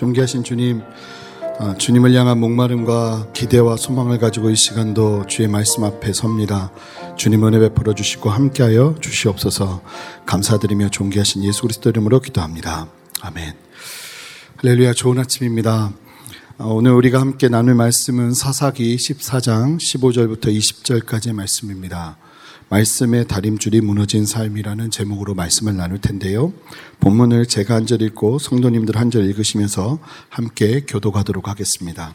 존귀하신 주님, 아, 주님을 향한 목마름과 기대와 소망을 가지고 이 시간도 주의 말씀 앞에 섭니다. 주님 은혜 베풀어 주시고 함께하여 주시옵소서 감사드리며 존귀하신 예수 그리스도 이름으로 기도합니다. 아멘. 할렐루야 좋은 아침입니다. 아, 오늘 우리가 함께 나눌 말씀은 사사기 14장 15절부터 20절까지의 말씀입니다. 말씀의 다림줄이 무너진 삶이라는 제목으로 말씀을 나눌 텐데요. 본문을 제가 한 절 읽고 성도님들 한 절 읽으시면서 함께 교도가도록 하겠습니다.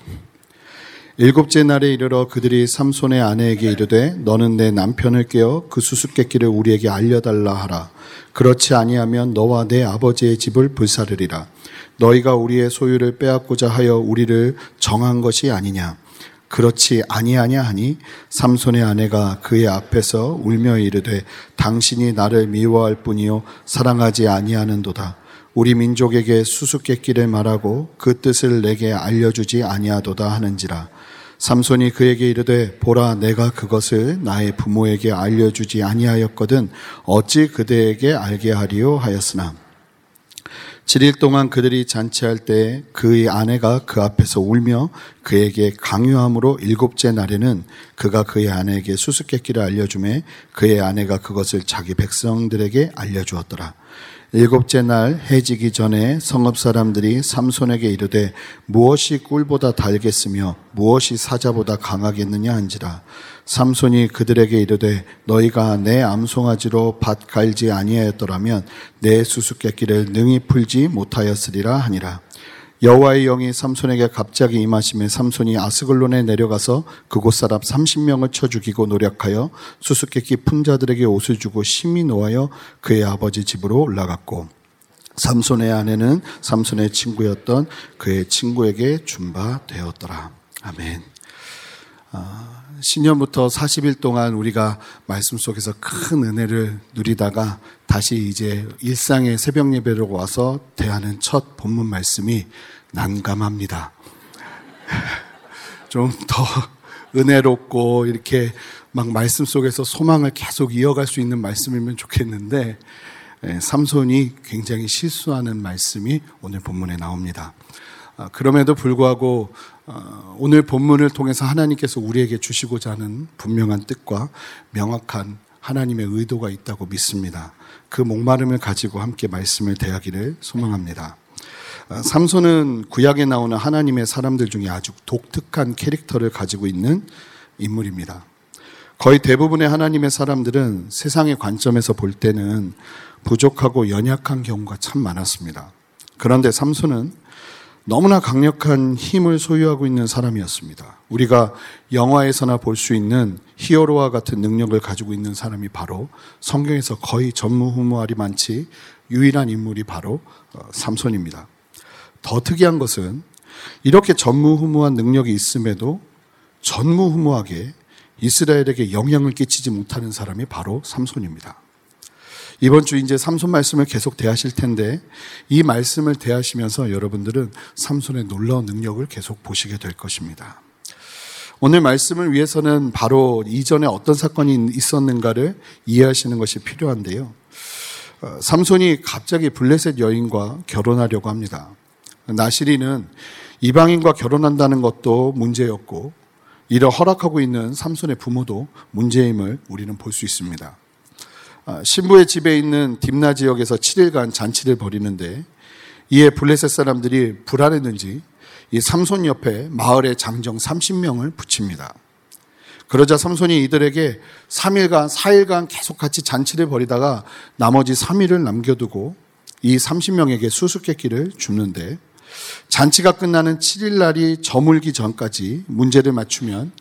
일곱째 날에 이르러 그들이 삼손의 아내에게 이르되 너는 내 남편을 깨어 그 수수께끼를 우리에게 알려달라 하라. 그렇지 아니하면 너와 내 아버지의 집을 불사르리라. 너희가 우리의 소유를 빼앗고자 하여 우리를 정한 것이 아니냐. 그렇지 아니하냐 하니 삼손의 아내가 그의 앞에서 울며 이르되 당신이 나를 미워할 뿐이요 사랑하지 아니하는도다. 우리 민족에게 수수께끼를 말하고 그 뜻을 내게 알려주지 아니하도다 하는지라. 삼손이 그에게 이르되 보라 내가 그것을 나의 부모에게 알려주지 아니하였거든 어찌 그대에게 알게 하리요 하였으나 7일 동안 그들이 잔치할 때 그의 아내가 그 앞에서 울며 그에게 강요함으로 일곱째 날에는 그가 그의 아내에게 수수께끼를 알려주매 그의 아내가 그것을 자기 백성들에게 알려주었더라. 일곱째 날 해지기 전에 성읍 사람들이 삼손에게 이르되 무엇이 꿀보다 달겠으며 무엇이 사자보다 강하겠느냐 한지라. 삼손이 그들에게 이르되 너희가 내 암송아지로 밭 갈지 아니하였더라면 내 수수께끼를 능히 풀지 못하였으리라 하니라 여호와의 영이 삼손에게 갑자기 임하심에 삼손이 아스글론에 내려가서 그곳 사람 30명을 쳐 죽이고 노력하여 수수께끼 품자들에게 옷을 주고 심히 노하여 그의 아버지 집으로 올라갔고 삼손의 아내는 삼손의 친구였던 그의 친구에게 준바 되었더라. 아멘. 아, 신년부터 40일 동안 우리가 말씀 속에서 큰 은혜를 누리다가 다시 이제 일상의 새벽 예배로 와서 대하는 첫 본문 말씀이 난감합니다. 좀 더 은혜롭고 이렇게 막 말씀 속에서 소망을 계속 이어갈 수 있는 말씀이면 좋겠는데 예, 삼손이 굉장히 실수하는 말씀이 오늘 본문에 나옵니다. 아, 그럼에도 불구하고 어, 오늘 본문을 통해서 하나님께서 우리에게 주시고자 하는 분명한 뜻과 명확한 하나님의 의도가 있다고 믿습니다. 그 목마름을 가지고 함께 말씀을 대하기를 소망합니다. 어, 삼손은 구약에 나오는 하나님의 사람들 중에 아주 독특한 캐릭터를 가지고 있는 인물입니다. 거의 대부분의 하나님의 사람들은 세상의 관점에서 볼 때는 부족하고 연약한 경우가 참 많았습니다. 그런데 삼손은 너무나 강력한 힘을 소유하고 있는 사람이었습니다. 우리가 영화에서나 볼 수 있는 히어로와 같은 능력을 가지고 있는 사람이 바로 성경에서 거의 전무후무하리 많지 유일한 인물이 바로 어, 삼손입니다. 더 특이한 것은 이렇게 전무후무한 능력이 있음에도 전무후무하게 이스라엘에게 영향을 끼치지 못하는 사람이 바로 삼손입니다. 이번 주 이제 삼손 말씀을 계속 대하실 텐데 이 말씀을 대하시면서 여러분들은 삼손의 놀라운 능력을 계속 보시게 될 것입니다. 오늘 말씀을 위해서는 바로 이전에 어떤 사건이 있었는가를 이해하시는 것이 필요한데요. 어, 삼손이 갑자기 블레셋 여인과 결혼하려고 합니다. 나시리는 이방인과 결혼한다는 것도 문제였고 이를 허락하고 있는 삼손의 부모도 문제임을 우리는 볼 수 있습니다. 아, 신부의 집에 있는 딥나 지역에서 7일간 잔치를 벌이는데 이에 블레셋 사람들이 불안했는지 이 삼손 옆에 마을에 장정 30명을 붙입니다. 그러자 삼손이 이들에게 3일간, 4일간 계속 같이 잔치를 벌이다가 나머지 3일을 남겨두고 이 30명에게 수수께끼를 줍는데 잔치가 끝나는 7일 날이 저물기 전까지 문제를 맞추면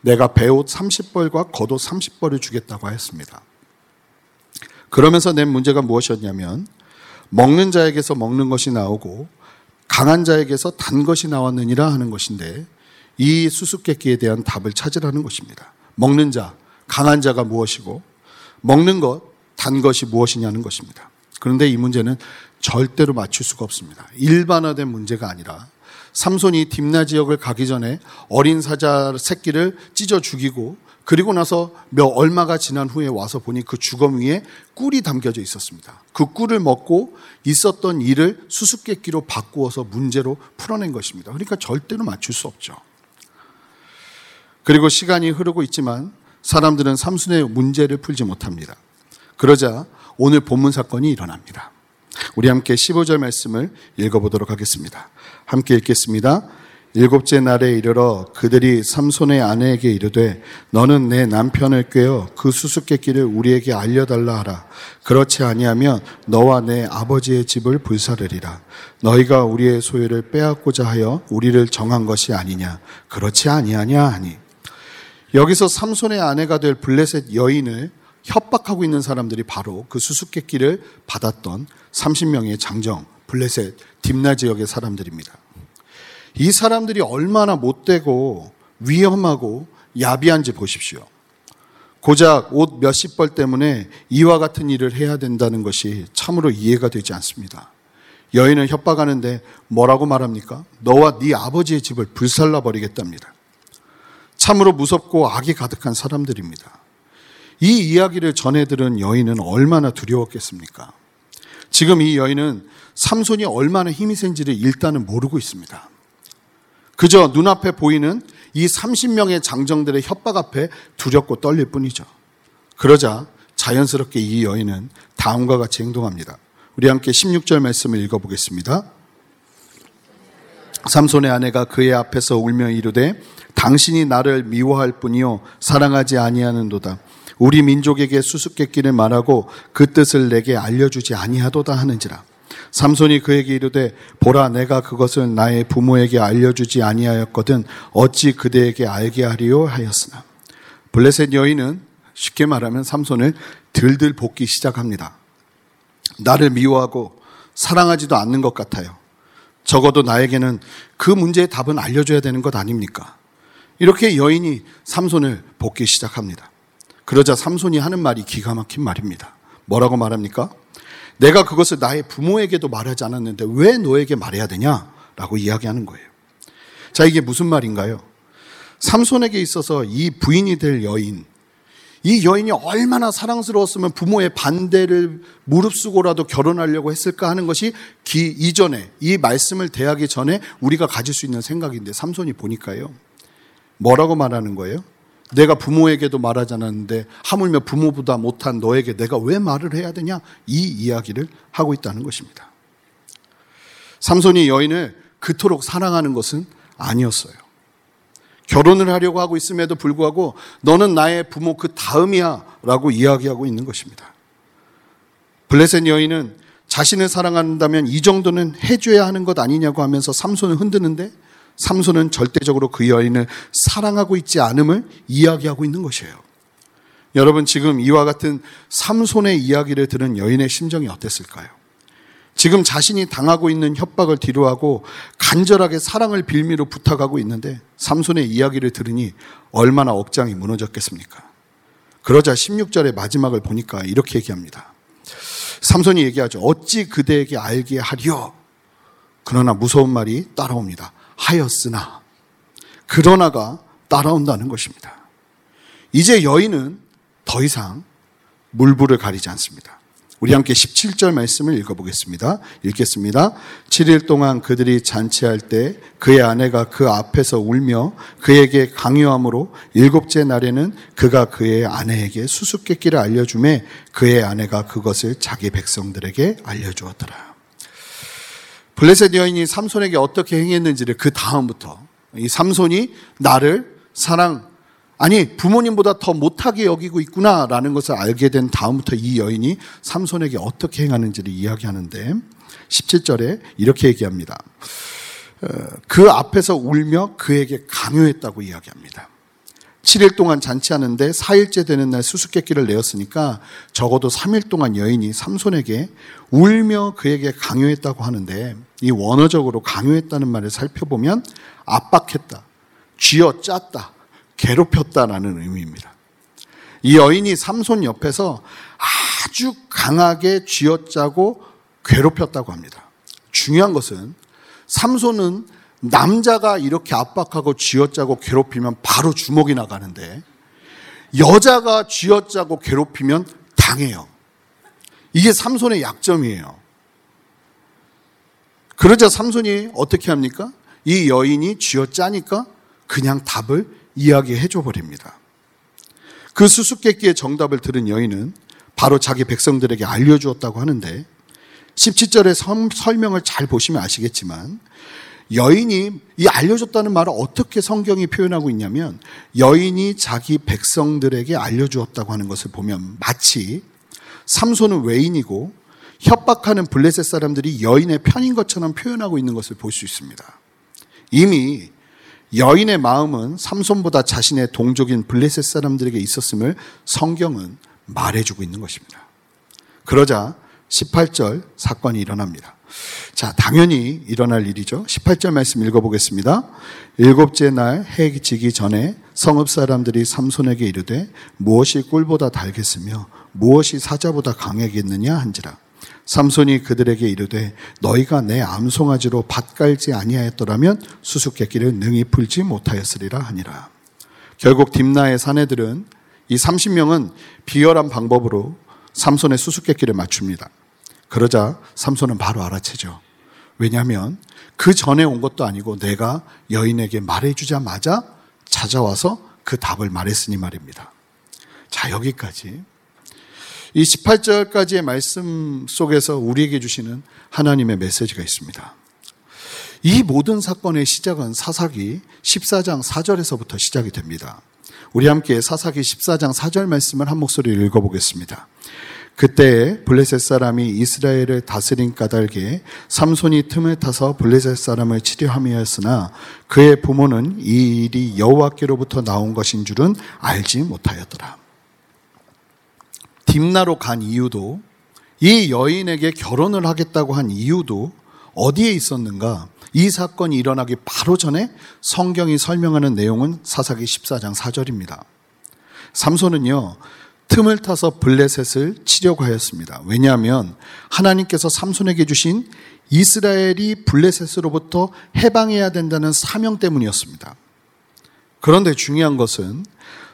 내가 배옷 30벌과 겉옷 30벌을 주겠다고 하였습니다. 그러면서 낸 문제가 무엇이었냐면 먹는 자에게서 먹는 것이 나오고 강한 자에게서 단 것이 나왔느니라 하는 것인데 이 수수께끼에 대한 답을 찾으라는 것입니다. 먹는 자, 강한 자가 무엇이고 먹는 것, 단 것이 무엇이냐는 것입니다. 그런데 이 문제는 절대로 맞출 수가 없습니다. 일반화된 문제가 아니라 삼손이 딥나 지역을 가기 전에 어린 사자 새끼를 찢어 죽이고 그리고 나서 몇 얼마가 지난 후에 와서 보니 그 주검 위에 꿀이 담겨져 있었습니다. 그 꿀을 먹고 있었던 일을 수수께끼로 바꾸어서 문제로 풀어낸 것입니다. 그러니까 절대로 맞출 수 없죠. 그리고 시간이 흐르고 있지만 사람들은 삼순의 문제를 풀지 못합니다. 그러자 오늘 본문 사건이 일어납니다. 우리 함께 15절 말씀을 읽어보도록 하겠습니다. 함께 읽겠습니다. 일곱째 날에 이르러 그들이 삼손의 아내에게 이르되 너는 내 남편을 꿰어 그 수수께끼를 우리에게 알려달라 하라. 그렇지 아니하면 너와 내 아버지의 집을 불사르리라. 너희가 우리의 소유를 빼앗고자 하여 우리를 정한 것이 아니냐. 그렇지 아니하냐 하니. 여기서 삼손의 아내가 될 블레셋 여인을 협박하고 있는 사람들이 바로 그 수수께끼를 받았던 30명의 장정, 블레셋, 딥나 지역의 사람들입니다. 이 사람들이 얼마나 못되고 위험하고 야비한지 보십시오. 고작 옷 몇십 벌 때문에 이와 같은 일을 해야 된다는 것이 참으로 이해가 되지 않습니다. 여인을 협박하는데 뭐라고 말합니까? 너와 네 아버지의 집을 불살라 버리겠답니다. 참으로 무섭고 악이 가득한 사람들입니다. 이 이야기를 전해 들은 여인은 얼마나 두려웠겠습니까? 지금 이 여인은 삼손이 얼마나 힘이 센지를 일단은 모르고 있습니다. 그저 눈앞에 보이는 이 30명의 장정들의 협박 앞에 두렵고 떨릴 뿐이죠. 그러자 자연스럽게 이 여인은 다음과 같이 행동합니다. 우리 함께 16절 말씀을 읽어보겠습니다. 삼손의 아내가 그의 앞에서 울며 이르되 당신이 나를 미워할 뿐이요 사랑하지 아니하는도다. 우리 민족에게 수수께끼를 말하고 그 뜻을 내게 알려주지 아니하도다 하는지라. 삼손이 그에게 이르되 보라 내가 그것을 나의 부모에게 알려주지 아니하였거든 어찌 그대에게 알게 하리요 하였으나 블레셋 여인은 쉽게 말하면 삼손을 들들 볶기 시작합니다. 나를 미워하고 사랑하지도 않는 것 같아요. 적어도 나에게는 그 문제의 답은 알려줘야 되는 것 아닙니까? 이렇게 여인이 삼손을 볶기 시작합니다. 그러자 삼손이 하는 말이 기가 막힌 말입니다. 뭐라고 말합니까? 내가 그것을 나의 부모에게도 말하지 않았는데 왜 너에게 말해야 되냐? 라고 이야기하는 거예요. 자, 이게 무슨 말인가요? 삼손에게 있어서 이 부인이 될 여인, 이 여인이 얼마나 사랑스러웠으면 부모의 반대를 무릅쓰고라도 결혼하려고 했을까 하는 것이 기 이전에 이 말씀을 대하기 전에 우리가 가질 수 있는 생각인데 삼손이 보니까요. 뭐라고 말하는 거예요? 내가 부모에게도 말하지 않았는데 하물며 부모보다 못한 너에게 내가 왜 말을 해야 되냐? 이 이야기를 하고 있다는 것입니다. 삼손이 여인을 그토록 사랑하는 것은 아니었어요. 결혼을 하려고 하고 있음에도 불구하고 너는 나의 부모 그 다음이야 라고 이야기하고 있는 것입니다. 블레셋 여인은 자신을 사랑한다면 이 정도는 해줘야 하는 것 아니냐고 하면서 삼손을 흔드는데 삼손은 절대적으로 그 여인을 사랑하고 있지 않음을 이야기하고 있는 것이에요. 여러분 지금 이와 같은 삼손의 이야기를 들은 여인의 심정이 어땠을까요? 지금 자신이 당하고 있는 협박을 뒤로하고 간절하게 사랑을 빌미로 부탁하고 있는데 삼손의 이야기를 들으니 얼마나 억장이 무너졌겠습니까? 그러자 16절의 마지막을 보니까 이렇게 얘기합니다. 삼손이 얘기하죠. 어찌 그대에게 알게 하리요? 그러나 무서운 말이 따라옵니다. 하였으나 그러나가 따라온다는 것입니다. 이제 여인은 더 이상 물불을 가리지 않습니다. 우리 함께 17절 말씀을 읽어보겠습니다. 읽겠습니다. 7일 동안 그들이 잔치할 때 그의 아내가 그 앞에서 울며 그에게 강요함으로 일곱째 날에는 그가 그의 아내에게 수수께끼를 알려주매 그의 아내가 그것을 자기 백성들에게 알려주었더라. 블레셋 여인이 삼손에게 어떻게 행했는지를 그 다음부터 이 삼손이 나를 사랑 아니 부모님보다 더 못하게 여기고 있구나라는 것을 알게 된 다음부터 이 여인이 삼손에게 어떻게 행하는지를 이야기하는데 17절에 이렇게 얘기합니다. 어, 그 앞에서 울며 그에게 강요했다고 이야기합니다. 7일 동안 잔치하는데 4일째 되는 날 수수께끼를 내었으니까 적어도 3일 동안 여인이 삼손에게 울며 그에게 강요했다고 하는데 이 원어적으로 강요했다는 말을 살펴보면 압박했다, 쥐어 짰다, 괴롭혔다라는 의미입니다. 이 여인이 삼손 옆에서 아주 강하게 쥐어 짜고 괴롭혔다고 합니다. 중요한 것은 삼손은 남자가 이렇게 압박하고 쥐어짜고 괴롭히면 바로 주먹이 나가는데 여자가 쥐어짜고 괴롭히면 당해요. 이게 삼손의 약점이에요. 그러자 삼손이 어떻게 합니까? 이 여인이 쥐어짜니까 그냥 답을 이야기해 줘 버립니다. 그 수수께끼의 정답을 들은 여인은 바로 자기 백성들에게 알려주었다고 하는데 17절의 설명을 잘 보시면 아시겠지만 여인이 이 알려줬다는 말을 어떻게 성경이 표현하고 있냐면 여인이 자기 백성들에게 알려주었다고 하는 것을 보면 마치 삼손은 외인이고 협박하는 블레셋 사람들이 여인의 편인 것처럼 표현하고 있는 것을 볼 수 있습니다. 이미 여인의 마음은 삼손보다 자신의 동족인 블레셋 사람들에게 있었음을 성경은 말해주고 있는 것입니다. 그러자 18절 사건이 일어납니다. 자, 당연히 일어날 일이죠. 18절 말씀 읽어보겠습니다. 일곱째 날 해 지기 전에 성읍 사람들이 삼손에게 이르되 무엇이 꿀보다 달겠으며 무엇이 사자보다 강하겠느냐 한지라. 삼손이 그들에게 이르되 너희가 내 암송아지로 밭 깔지 아니하였더라면 수수께끼를 능히 풀지 못하였으리라 하니라. 결국 딥나의 사내들은 이 30명은 비열한 방법으로 삼손의 수수께끼를 맞춥니다. 그러자 삼손은 바로 알아채죠. 왜냐하면 그 전에 온 것도 아니고 내가 여인에게 말해주자마자 찾아와서 그 답을 말했으니 말입니다. 자, 여기까지. 이 18절까지의 말씀 속에서 우리에게 주시는 하나님의 메시지가 있습니다. 이 모든 사건의 시작은 사사기 14장 4절에서부터 시작이 됩니다. 우리 함께 사사기 14장 4절 말씀을 한 목소리로 읽어보겠습니다. 그때 블레셋 사람이 이스라엘을 다스린 까닭에 삼손이 틈을 타서 블레셋 사람을 치료함이었으나 그의 부모는 이 일이 여호와께로부터 나온 것인 줄은 알지 못하였더라. 딥나로 간 이유도 이 여인에게 결혼을 하겠다고 한 이유도 어디에 있었는가? 이 사건이 일어나기 바로 전에 성경이 설명하는 내용은 사사기 14장 4절입니다. 삼손은요, 틈을 타서 블레셋을 치려고 하였습니다. 왜냐하면 하나님께서 삼손에게 주신 이스라엘이 블레셋으로부터 해방해야 된다는 사명 때문이었습니다. 그런데 중요한 것은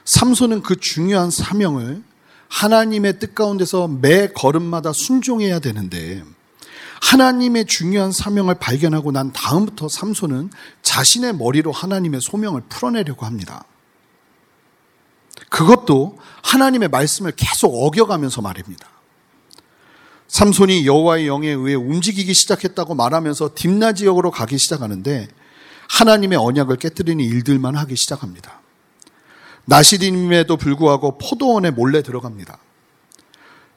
삼손은 그 중요한 사명을 하나님의 뜻 가운데서 매 걸음마다 순종해야 되는데 하나님의 중요한 사명을 발견하고 난 다음부터 삼손은 자신의 머리로 하나님의 소명을 풀어내려고 합니다. 그것도 하나님의 말씀을 계속 어겨가면서 말입니다. 삼손이 여호와의 영에 의해 움직이기 시작했다고 말하면서 딥나 지역으로 가기 시작하는데 하나님의 언약을 깨뜨리는 일들만 하기 시작합니다. 나시림에도 불구하고 포도원에 몰래 들어갑니다.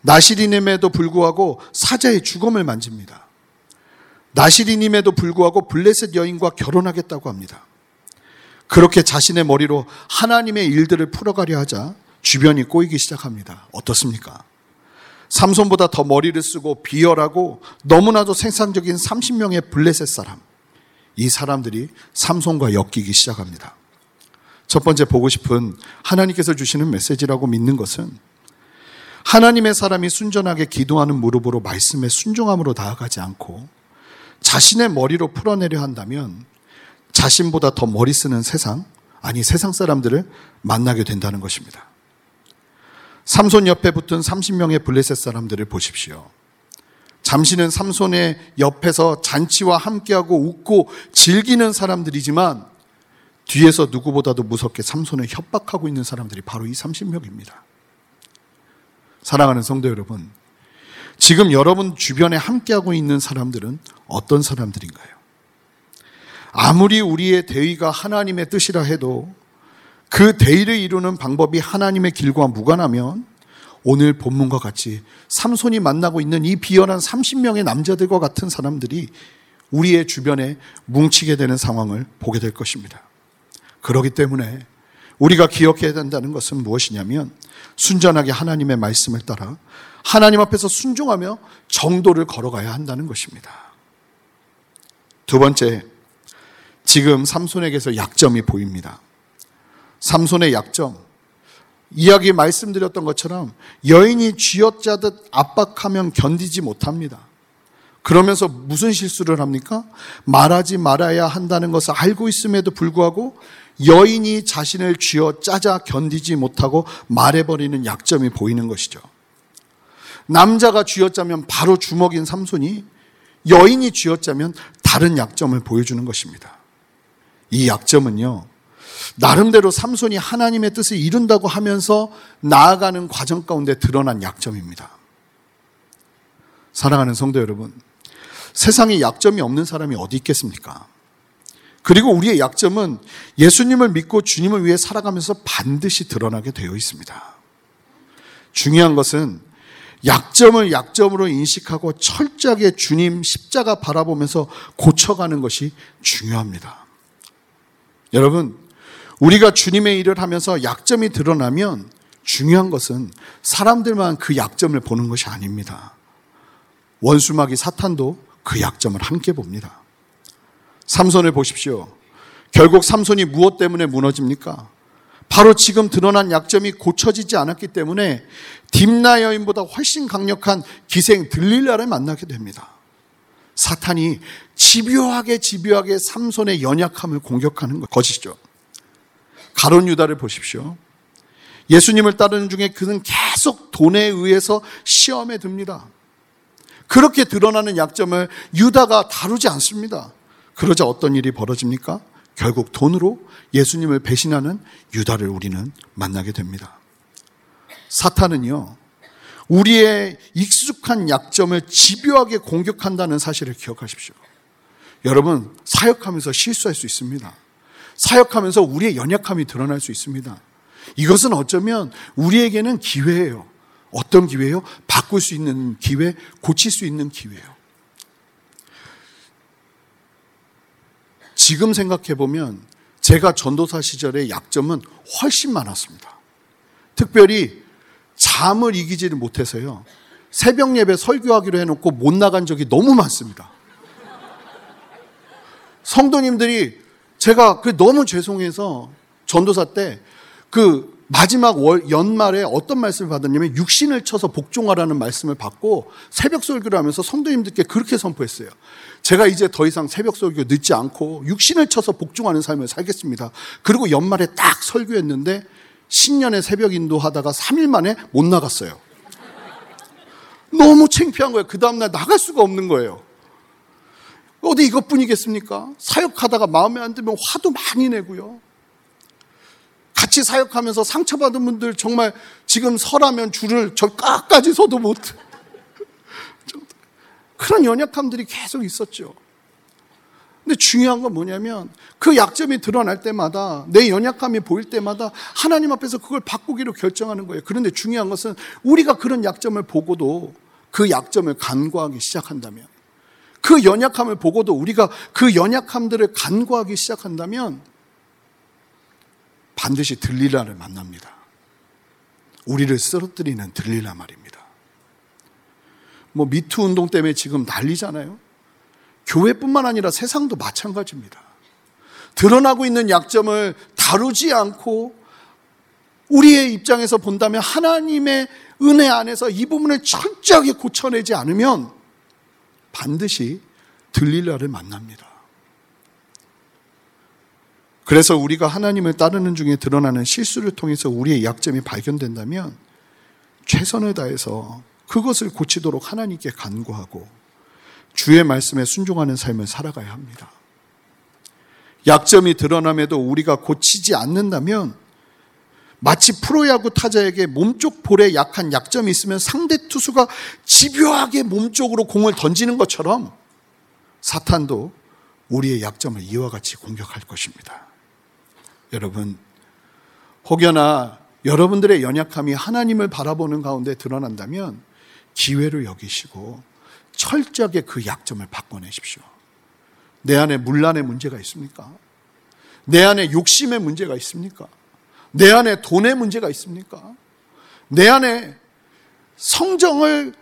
나시리님에도 불구하고 사자의 죽음을 만집니다. 나시리님에도 불구하고 블레셋 여인과 결혼하겠다고 합니다. 그렇게 자신의 머리로 하나님의 일들을 풀어가려 하자 주변이 꼬이기 시작합니다. 어떻습니까? 삼손보다 더 머리를 쓰고 비열하고 너무나도 생산적인 30명의 블레셋 사람. 이 사람들이 삼손과 엮이기 시작합니다. 첫 번째 보고 싶은 하나님께서 주시는 메시지라고 믿는 것은 하나님의 사람이 순전하게 기도하는 무릎으로 말씀에 순종함으로 나아가지 않고 자신의 머리로 풀어내려 한다면 자신보다 더 머리 쓰는 세상, 아니 세상 사람들을 만나게 된다는 것입니다. 삼손 옆에 붙은 30명의 블레셋 사람들을 보십시오. 잠시는 삼손의 옆에서 잔치와 함께하고 웃고 즐기는 사람들이지만 뒤에서 누구보다도 무섭게 삼손을 협박하고 있는 사람들이 바로 이 30명입니다. 사랑하는 성도 여러분, 지금 여러분 주변에 함께하고 있는 사람들은 어떤 사람들인가요? 아무리 우리의 대의가 하나님의 뜻이라 해도 그 대의를 이루는 방법이 하나님의 길과 무관하면 오늘 본문과 같이 삼손이 만나고 있는 이 비열한 30명의 남자들과 같은 사람들이 우리의 주변에 뭉치게 되는 상황을 보게 될 것입니다. 그러기 때문에 우리가 기억해야 된다는 것은 무엇이냐면 순전하게 하나님의 말씀을 따라 하나님 앞에서 순종하며 정도를 걸어가야 한다는 것입니다. 두 번째, 지금 삼손에게서 약점이 보입니다. 삼손의 약점. 이야기 말씀드렸던 것처럼 여인이 쥐어짜듯 압박하면 견디지 못합니다. 그러면서 무슨 실수를 합니까? 말하지 말아야 한다는 것을 알고 있음에도 불구하고 여인이 자신을 쥐어 짜자 견디지 못하고 말해버리는 약점이 보이는 것이죠. 남자가 쥐어 짜면 바로 주먹인 삼손이 여인이 쥐어 짜면 다른 약점을 보여주는 것입니다. 이 약점은요, 나름대로 삼손이 하나님의 뜻을 이룬다고 하면서 나아가는 과정 가운데 드러난 약점입니다. 사랑하는 성도 여러분, 세상에 약점이 없는 사람이 어디 있겠습니까? 그리고 우리의 약점은 예수님을 믿고 주님을 위해 살아가면서 반드시 드러나게 되어 있습니다. 중요한 것은 약점을 약점으로 인식하고 철저하게 주님 십자가 바라보면서 고쳐가는 것이 중요합니다. 여러분, 우리가 주님의 일을 하면서 약점이 드러나면 중요한 것은 사람들만 그 약점을 보는 것이 아닙니다. 원수막이 사탄도 그 약점을 함께 봅니다. 삼손을 보십시오. 결국 삼손이 무엇 때문에 무너집니까? 바로 지금 드러난 약점이 고쳐지지 않았기 때문에 딥나 여인보다 훨씬 강력한 기생 들릴라를 만나게 됩니다. 사탄이 집요하게 집요하게 삼손의 연약함을 공격하는 것이죠. 가론 유다를 보십시오. 예수님을 따르는 중에 그는 계속 돈에 의해서 시험에 듭니다. 그렇게 드러나는 약점을 유다가 다루지 않습니다. 그러자 어떤 일이 벌어집니까? 결국 돈으로 예수님을 배신하는 유다를 우리는 만나게 됩니다. 사탄은요, 우리의 익숙한 약점을 집요하게 공격한다는 사실을 기억하십시오. 여러분, 사역하면서 실수할 수 있습니다. 사역하면서 우리의 연약함이 드러날 수 있습니다. 이것은 어쩌면 우리에게는 기회예요. 어떤 기회요? 바꿀 수 있는 기회, 고칠 수 있는 기회예요. 지금 생각해 보면 제가 전도사 시절의 약점은 훨씬 많았습니다. 특별히 잠을 이기지를 못해서요. 새벽 예배 설교하기로 해놓고 못 나간 적이 너무 많습니다. 성도님들이 제가 그 너무 죄송해서 전도사 때 그 마지막 월 연말에 어떤 말씀을 받았냐면 육신을 쳐서 복종하라는 말씀을 받고 새벽 설교를 하면서 성도님들께 그렇게 선포했어요. 제가 이제 더 이상 새벽 설교 늦지 않고 육신을 쳐서 복종하는 삶을 살겠습니다. 그리고 연말에 딱 설교했는데 신년에 새벽 인도하다가 3일 만에 못 나갔어요. 너무 창피한 거예요. 그 다음날 나갈 수가 없는 거예요. 어디 이것뿐이겠습니까? 사역하다가 마음에 안 들면 화도 많이 내고요. 같이 사역하면서 상처받은 분들 정말 지금 서라면 줄을 저 끝까지 서도 못. 그런 연약함들이 계속 있었죠. 근데 중요한 건 뭐냐면 그 약점이 드러날 때마다 내 연약함이 보일 때마다 하나님 앞에서 그걸 바꾸기로 결정하는 거예요. 그런데 중요한 것은 우리가 그런 약점을 보고도 그 약점을 간과하기 시작한다면 그 연약함을 보고도 우리가 그 연약함들을 간과하기 시작한다면 반드시 들리라를 만납니다. 우리를 쓰러뜨리는 들리라 말입니다. 뭐 미투 운동 때문에 지금 난리잖아요. 교회뿐만 아니라 세상도 마찬가지입니다. 드러나고 있는 약점을 다루지 않고 우리의 입장에서 본다면 하나님의 은혜 안에서 이 부분을 철저하게 고쳐내지 않으면 반드시 들릴라를 만납니다. 그래서 우리가 하나님을 따르는 중에 드러나는 실수를 통해서 우리의 약점이 발견된다면 최선을 다해서 그것을 고치도록 하나님께 간구하고 주의 말씀에 순종하는 삶을 살아가야 합니다. 약점이 드러남에도 우리가 고치지 않는다면 마치 프로야구 타자에게 몸쪽 볼에 약한 약점이 있으면 상대 투수가 집요하게 몸쪽으로 공을 던지는 것처럼 사탄도 우리의 약점을 이와 같이 공격할 것입니다. 여러분, 혹여나 여러분들의 연약함이 하나님을 바라보는 가운데 드러난다면 기회를 여기시고 철저하게 그 약점을 바꿔내십시오. 내 안에 문란의 문제가 있습니까? 내 안에 욕심의 문제가 있습니까? 내 안에 돈의 문제가 있습니까? 내 안에 성정을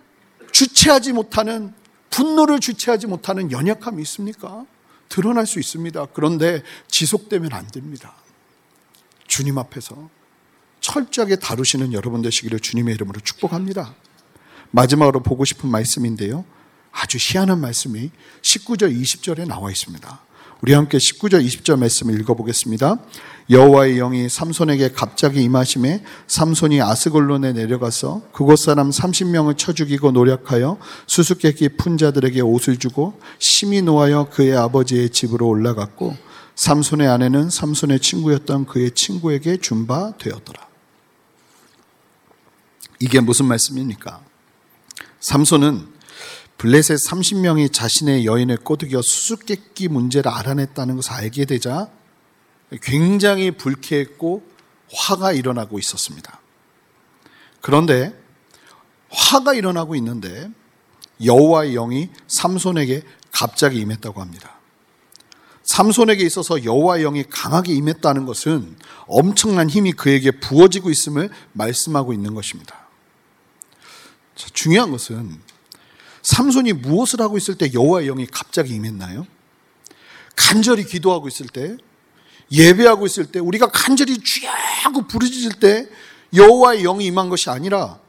주체하지 못하는 분노를 주체하지 못하는 연약함이 있습니까? 드러날 수 있습니다. 그런데 지속되면 안 됩니다. 주님 앞에서 철저하게 다루시는 여러분 되시기를 주님의 이름으로 축복합니다. 마지막으로 보고 싶은 말씀인데요. 아주 희한한 말씀이 19절, 20절에 나와 있습니다. 우리 함께 19절 20절 말씀을 읽어보겠습니다. 여호와의 영이 삼손에게 갑자기 임하심에 삼손이 아스골론에 내려가서 그곳 사람 30명을 쳐 죽이고 노력하여 수수께끼 푼 자들에게 옷을 주고 심히 노하여 그의 아버지의 집으로 올라갔고 삼손의 아내는 삼손의 친구였던 그의 친구에게 준 바 되었더라. 이게 무슨 말씀입니까? 삼손은 블레셋 30명이 자신의 여인을 꼬드겨 수수께끼 문제를 알아냈다는 것을 알게 되자 굉장히 불쾌했고 화가 일어나고 있었습니다. 그런데 화가 일어나고 있는데 여호와의 영이 삼손에게 갑자기 임했다고 합니다. 삼손에게 있어서 여호와의 영이 강하게 임했다는 것은 엄청난 힘이 그에게 부어지고 있음을 말씀하고 있는 것입니다. 중요한 것은 삼손이 무엇을 하고 있을 때 여호와의 영이 갑자기 임했나요? 간절히 기도하고 있을 때, 예배하고 있을 때, 우리가 간절히 쥐하고 부르짖을 때 여호와의 영이 임한 것이 아니라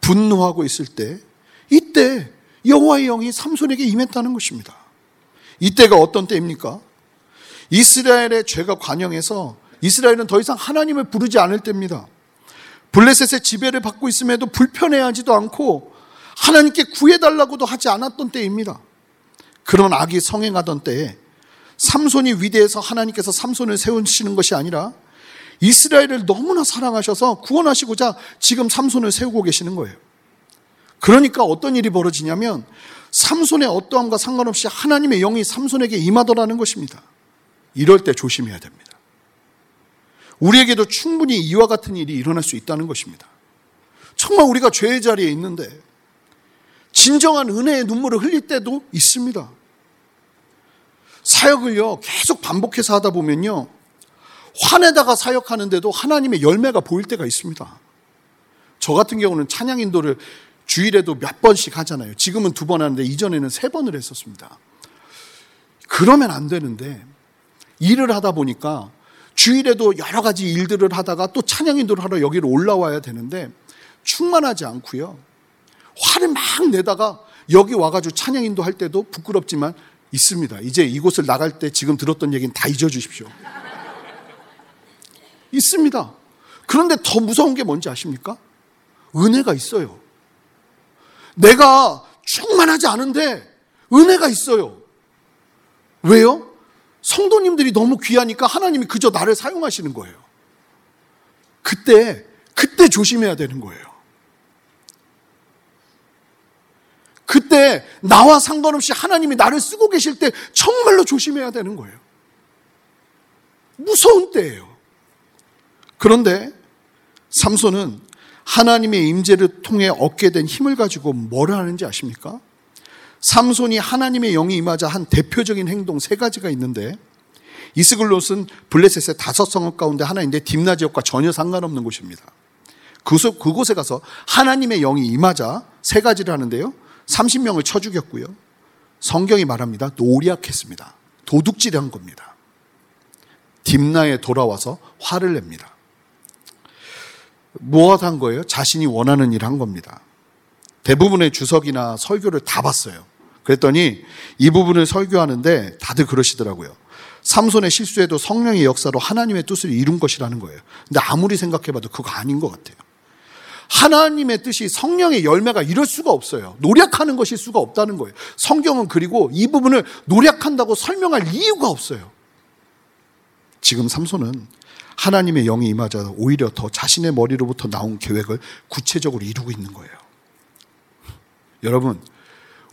분노하고 있을 때, 이때 여호와의 영이 삼손에게 임했다는 것입니다. 이때가 어떤 때입니까? 이스라엘의 죄가 관영해서 이스라엘은 더 이상 하나님을 부르지 않을 때입니다. 블레셋의 지배를 받고 있음에도 불편해하지도 않고 하나님께 구해달라고도 하지 않았던 때입니다. 그런 악이 성행하던 때에 삼손이 위대해서 하나님께서 삼손을 세우시는 것이 아니라 이스라엘을 너무나 사랑하셔서 구원하시고자 지금 삼손을 세우고 계시는 거예요. 그러니까 어떤 일이 벌어지냐면 삼손의 어떠함과 상관없이 하나님의 영이 삼손에게 임하더라는 것입니다. 이럴 때 조심해야 됩니다. 우리에게도 충분히 이와 같은 일이 일어날 수 있다는 것입니다. 정말 우리가 죄의 자리에 있는데 진정한 은혜의 눈물을 흘릴 때도 있습니다. 사역을요, 계속 반복해서 하다 보면요, 화내다가 사역하는데도 하나님의 열매가 보일 때가 있습니다. 저 같은 경우는 찬양 인도를 주일에도 몇 번씩 하잖아요. 지금은 두 번 하는데 이전에는 세 번을 했었습니다. 그러면 안 되는데 일을 하다 보니까 주일에도 여러 가지 일들을 하다가 또 찬양 인도를 하러 여기로 올라와야 되는데 충만하지 않고요. 화를 막 내다가 여기 와가지고 찬양 인도 할 때도 부끄럽지만 있습니다. 이제 이곳을 나갈 때 지금 들었던 얘기는 다 잊어주십시오. 있습니다. 그런데 더 무서운 게 뭔지 아십니까? 은혜가 있어요. 내가 충만하지 않은데 은혜가 있어요. 왜요? 성도님들이 너무 귀하니까 하나님이 그저 나를 사용하시는 거예요. 그때, 그때 조심해야 되는 거예요. 그때 나와 상관없이 하나님이 나를 쓰고 계실 때 정말로 조심해야 되는 거예요. 무서운 때예요. 그런데 삼손은 하나님의 임재를 통해 얻게 된 힘을 가지고 뭘 하는지 아십니까? 삼손이 하나님의 영이 임하자 한 대표적인 행동 세 가지가 있는데 이스글롯은 블레셋의 다섯 성읍 가운데 하나인데 딥나 지역과 전혀 상관없는 곳입니다. 그곳에 가서 하나님의 영이 임하자 세 가지를 하는데요. 30명을 쳐 죽였고요. 성경이 말합니다. 노략했습니다. 도둑질한 겁니다. 딥나에 돌아와서 화를 냅니다. 무엇 한 거예요? 자신이 원하는 일 한 겁니다. 대부분의 주석이나 설교를 다 봤어요. 그랬더니 이 부분을 설교하는데 다들 그러시더라고요. 삼손의 실수에도 성령의 역사로 하나님의 뜻을 이룬 것이라는 거예요. 근데 아무리 생각해봐도 그거 아닌 것 같아요. 하나님의 뜻이 성령의 열매가 이럴 수가 없어요. 노력하는 것일 수가 없다는 거예요. 성경은 그리고 이 부분을 노력한다고 설명할 이유가 없어요. 지금 삼손은 하나님의 영이 임하자 오히려 더 자신의 머리로부터 나온 계획을 구체적으로 이루고 있는 거예요. 여러분,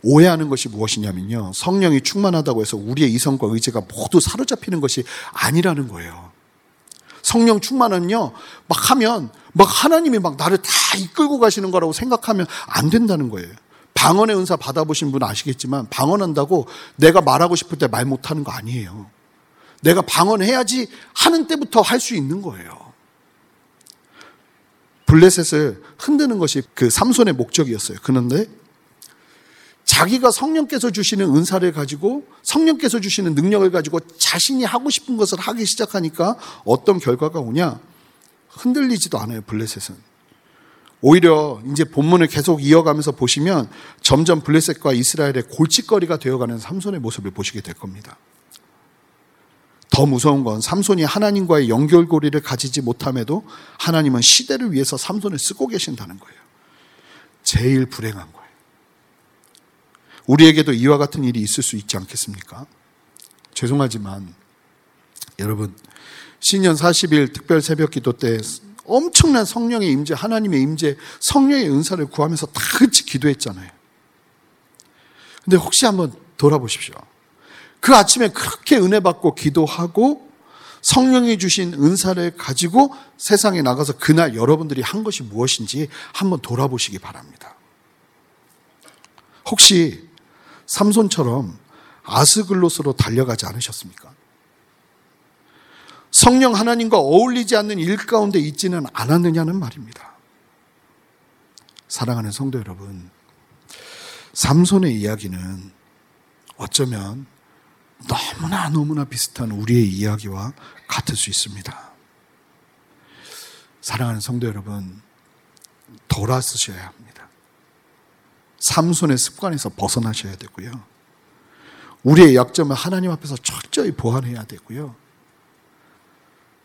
오해하는 것이 무엇이냐면요. 성령이 충만하다고 해서 우리의 이성과 의지가 모두 사로잡히는 것이 아니라는 거예요. 성령 충만은요, 막 하면, 막 하나님이 막 나를 다 이끌고 가시는 거라고 생각하면 안 된다는 거예요. 방언의 은사 받아보신 분 아시겠지만, 방언한다고 내가 말하고 싶을 때 말 못하는 거 아니에요. 내가 방언해야지 하는 때부터 할 수 있는 거예요. 블레셋을 흔드는 것이 그 삼손의 목적이었어요. 그런데 자기가 성령께서 주시는 은사를 가지고 성령께서 주시는 능력을 가지고 자신이 하고 싶은 것을 하기 시작하니까 어떤 결과가 오냐? 흔들리지도 않아요, 블레셋은. 오히려 이제 본문을 계속 이어가면서 보시면 점점 블레셋과 이스라엘의 골칫거리가 되어가는 삼손의 모습을 보시게 될 겁니다. 더 무서운 건 삼손이 하나님과의 연결고리를 가지지 못함에도 하나님은 시대를 위해서 삼손을 쓰고 계신다는 거예요. 제일 불행한 거예요. 우리에게도 이와 같은 일이 있을 수 있지 않겠습니까? 죄송하지만 여러분 신년 40일 특별 새벽 기도 때 엄청난 성령의 임재, 하나님의 임재, 성령의 은사를 구하면서 다 같이 기도했잖아요. 근데 혹시 한번 돌아보십시오. 그 아침에 그렇게 은혜 받고 기도하고 성령이 주신 은사를 가지고 세상에 나가서 그날 여러분들이 한 것이 무엇인지 한번 돌아보시기 바랍니다. 혹시 삼손처럼 아스글롯으로 달려가지 않으셨습니까? 성령 하나님과 어울리지 않는 일 가운데 있지는 않았느냐는 말입니다. 사랑하는 성도 여러분, 삼손의 이야기는 어쩌면 너무나 너무나 비슷한 우리의 이야기와 같을 수 있습니다. 사랑하는 성도 여러분, 돌아서셔야 합니다. 삼손의 습관에서 벗어나셔야 되고요. 우리의 약점을 하나님 앞에서 철저히 보완해야 되고요.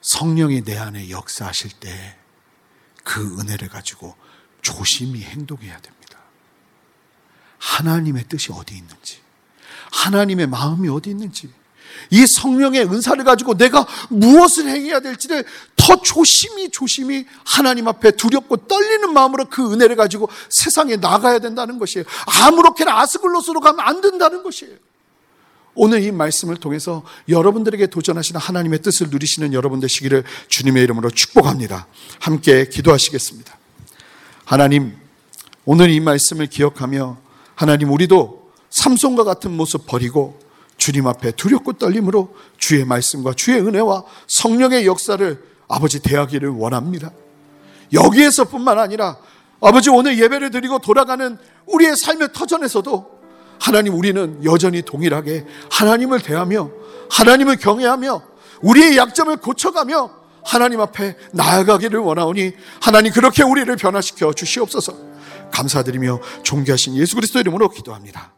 성령이 내 안에 역사하실 때 그 은혜를 가지고 조심히 행동해야 됩니다. 하나님의 뜻이 어디 있는지, 하나님의 마음이 어디 있는지, 이 성령의 은사를 가지고 내가 무엇을 행해야 될지를 더 조심히 조심히 하나님 앞에 두렵고 떨리는 마음으로 그 은혜를 가지고 세상에 나가야 된다는 것이에요. 아무렇게나 아스글로스로 가면 안 된다는 것이에요. 오늘 이 말씀을 통해서 여러분들에게 도전하시는 하나님의 뜻을 누리시는 여러분 되시기를 주님의 이름으로 축복합니다. 함께 기도하시겠습니다. 하나님, 오늘 이 말씀을 기억하며 하나님 우리도 삼손과 같은 모습 버리고 주님 앞에 두렵고 떨림으로 주의 말씀과 주의 은혜와 성령의 역사를 아버지 대하기를 원합니다. 여기에서뿐만 아니라 아버지 오늘 예배를 드리고 돌아가는 우리의 삶의 터전에서도 하나님 우리는 여전히 동일하게 하나님을 대하며 하나님을 경외하며 우리의 약점을 고쳐가며 하나님 앞에 나아가기를 원하오니 하나님 그렇게 우리를 변화시켜 주시옵소서 감사드리며 존귀하신 예수 그리스도 이름으로 기도합니다.